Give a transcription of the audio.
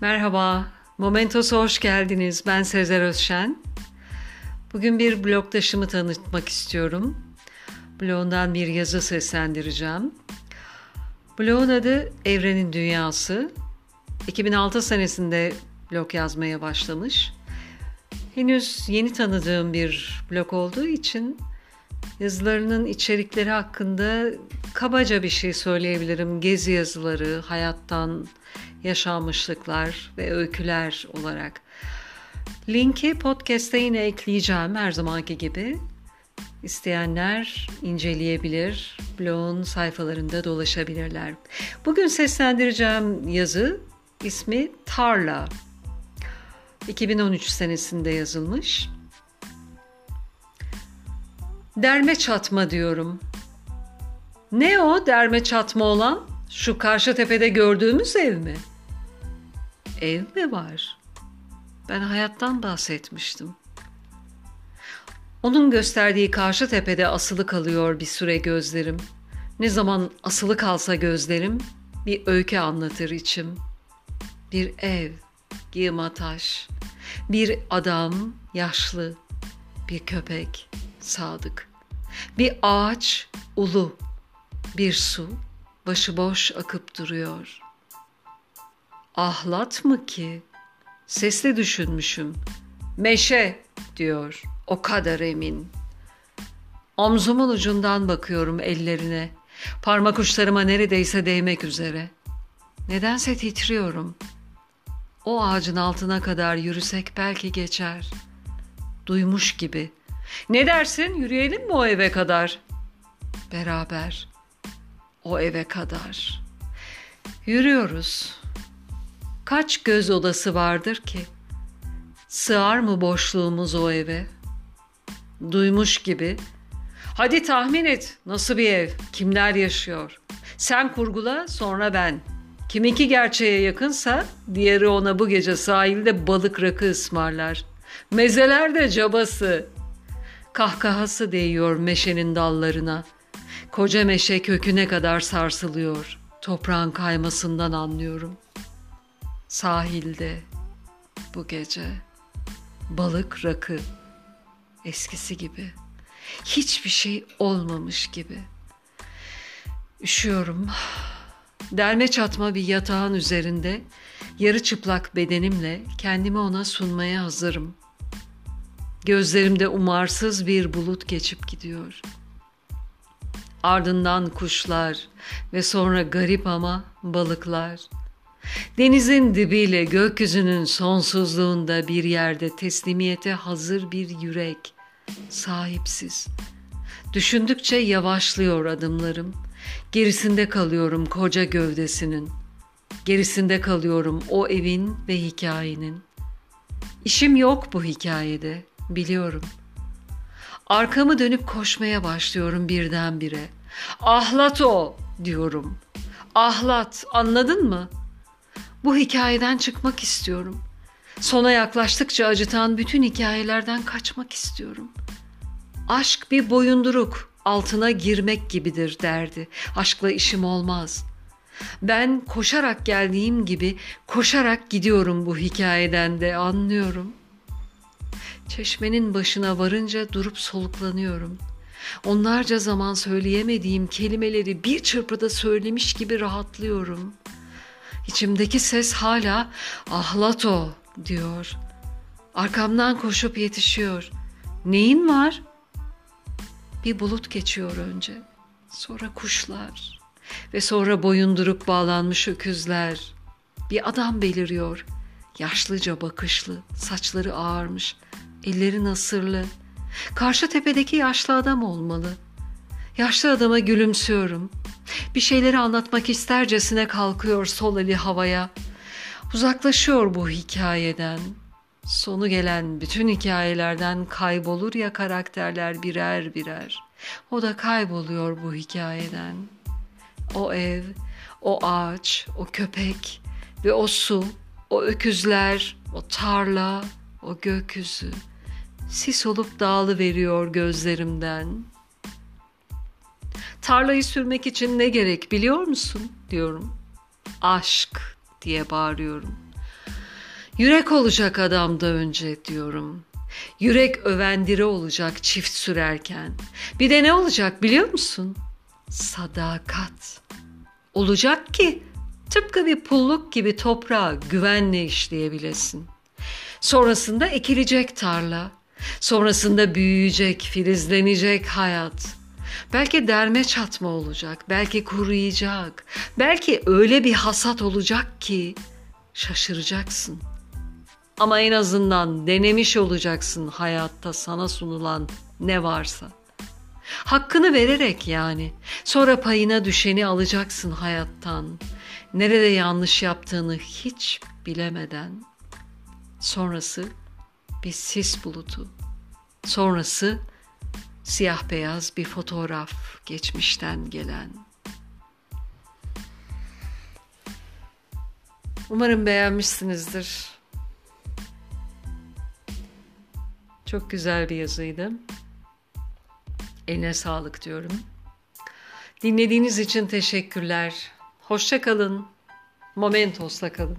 Merhaba, Momentos'a hoş geldiniz. Ben Sezer Özşen. Bugün bir blogdaşımı tanıtmak istiyorum. Blogundan bir yazı seslendireceğim. Blogun adı Evrenin Dünyası. 2006 senesinde blog yazmaya başlamış. Henüz yeni tanıdığım bir blog olduğu için yazılarının içerikleri hakkında kabaca bir şey söyleyebilirim. Gezi yazıları, hayattan yaşanmışlıklar ve öyküler olarak. Linki podcast'te yine ekleyeceğim her zamanki gibi. İsteyenler inceleyebilir, blogun sayfalarında dolaşabilirler. Bugün seslendireceğim yazı ismi Tarla. 2013 senesinde yazılmış. Derme çatma diyorum. Ne o derme çatma olan? Şu karşı tepede gördüğümüz ev mi? Ev mi var? Ben hayattan bahsetmiştim. Onun gösterdiği karşı tepede asılı kalıyor bir süre gözlerim. Ne zaman asılı kalsa gözlerim bir öykü anlatır içim. Bir ev, giyma taş, bir adam yaşlı, bir köpek sadık, bir ağaç ulu, bir su başıboş akıp duruyor. Ahlat mı ki? Sesle düşünmüşüm. Meşe diyor o kadar emin. Omzumun ucundan bakıyorum ellerine. Parmak uçlarıma neredeyse değmek üzere. Nedense titriyorum. O ağacın altına kadar yürüsek belki geçer. Duymuş gibi. Ne dersin yürüyelim mi o eve kadar? Beraber o eve kadar. Yürüyoruz. Kaç göz odası vardır ki? Sığar mı boşluğumuz o eve? Duymuş gibi. Hadi tahmin et nasıl bir ev, kimler yaşıyor? Sen kurgula sonra ben. Kiminki gerçeğe yakınsa diğeri ona bu gece sahilde balık rakı ısmarlar. Mezeler de cabası. Kahkahası değiyor meşenin dallarına.'' Koca meşe köküne kadar sarsılıyor. Toprağın kaymasından anlıyorum. Sahilde bu gece balık rakı eskisi gibi. Hiçbir şey olmamış gibi. Üşüyorum. Derme çatma bir yatağın üzerinde yarı çıplak bedenimle kendimi ona sunmaya hazırım. Gözlerimde umarsız bir bulut geçip gidiyor.'' Ardından kuşlar ve sonra garip ama balıklar. Denizin dibiyle gökyüzünün sonsuzluğunda bir yerde teslimiyete hazır bir yürek, sahipsiz. Düşündükçe yavaşlıyor adımlarım. Gerisinde kalıyorum koca gövdesinin. Gerisinde kalıyorum o evin ve hikayenin. İşim yok bu hikayede, biliyorum. Arkamı dönüp koşmaya başlıyorum birdenbire. Ahlat o diyorum. Ahlat anladın mı? Bu hikayeden çıkmak istiyorum. Sona yaklaştıkça acıtan bütün hikayelerden kaçmak istiyorum. Aşk bir boyunduruk, altına girmek gibidir derdi. Aşkla işim olmaz. Ben koşarak geldiğim gibi koşarak gidiyorum bu hikayeden de anlıyorum. Çeşmenin başına varınca durup soluklanıyorum. Onlarca zaman söyleyemediğim kelimeleri bir çırpıda söylemiş gibi rahatlıyorum. İçimdeki ses hala ahlato diyor. Arkamdan koşup yetişiyor. Neyin var? Bir bulut geçiyor önce. Sonra kuşlar ve sonra boyundurup bağlanmış öküzler. Bir adam beliriyor. Yaşlıca bakışlı, saçları ağarmış, elleri nasırlı. Karşı tepedeki yaşlı adam olmalı. Yaşlı adama gülümsüyorum. Bir şeyleri anlatmak istercesine kalkıyor sol eli havaya. Uzaklaşıyor bu hikayeden. Sonu gelen bütün hikayelerden kaybolur ya karakterler birer birer. O da kayboluyor bu hikayeden. O ev, o ağaç, o köpek ve o su, o öküzler, o tarla, o gökyüzü sis olup dağılı veriyor gözlerimden. Tarlayı sürmek için ne gerek biliyor musun diyorum. Aşk diye bağırıyorum. Yürek olacak adamda önce diyorum. Yürek övendire olacak çift sürerken. Bir de ne olacak biliyor musun? Sadakat. Olacak ki tıpkı bir pulluk gibi toprağa güvenle işleyebilesin. Sonrasında ekilecek tarla. Sonrasında büyüyecek, filizlenecek hayat. Belki derme çatma olacak, belki kuruyacak. Belki öyle bir hasat olacak ki şaşıracaksın. Ama en azından denemiş olacaksın hayatta sana sunulan ne varsa. Hakkını vererek yani. Sonra payına düşeni alacaksın hayattan. Nerede yanlış yaptığını hiç bilemeden. Sonrası bir sis bulutu. Sonrası siyah beyaz bir fotoğraf geçmişten gelen. Umarım beğenmişsinizdir. Çok güzel bir yazıydı. Eline sağlık diyorum. Dinlediğiniz için teşekkürler. Hoşça kalın. Momentos'la kalın.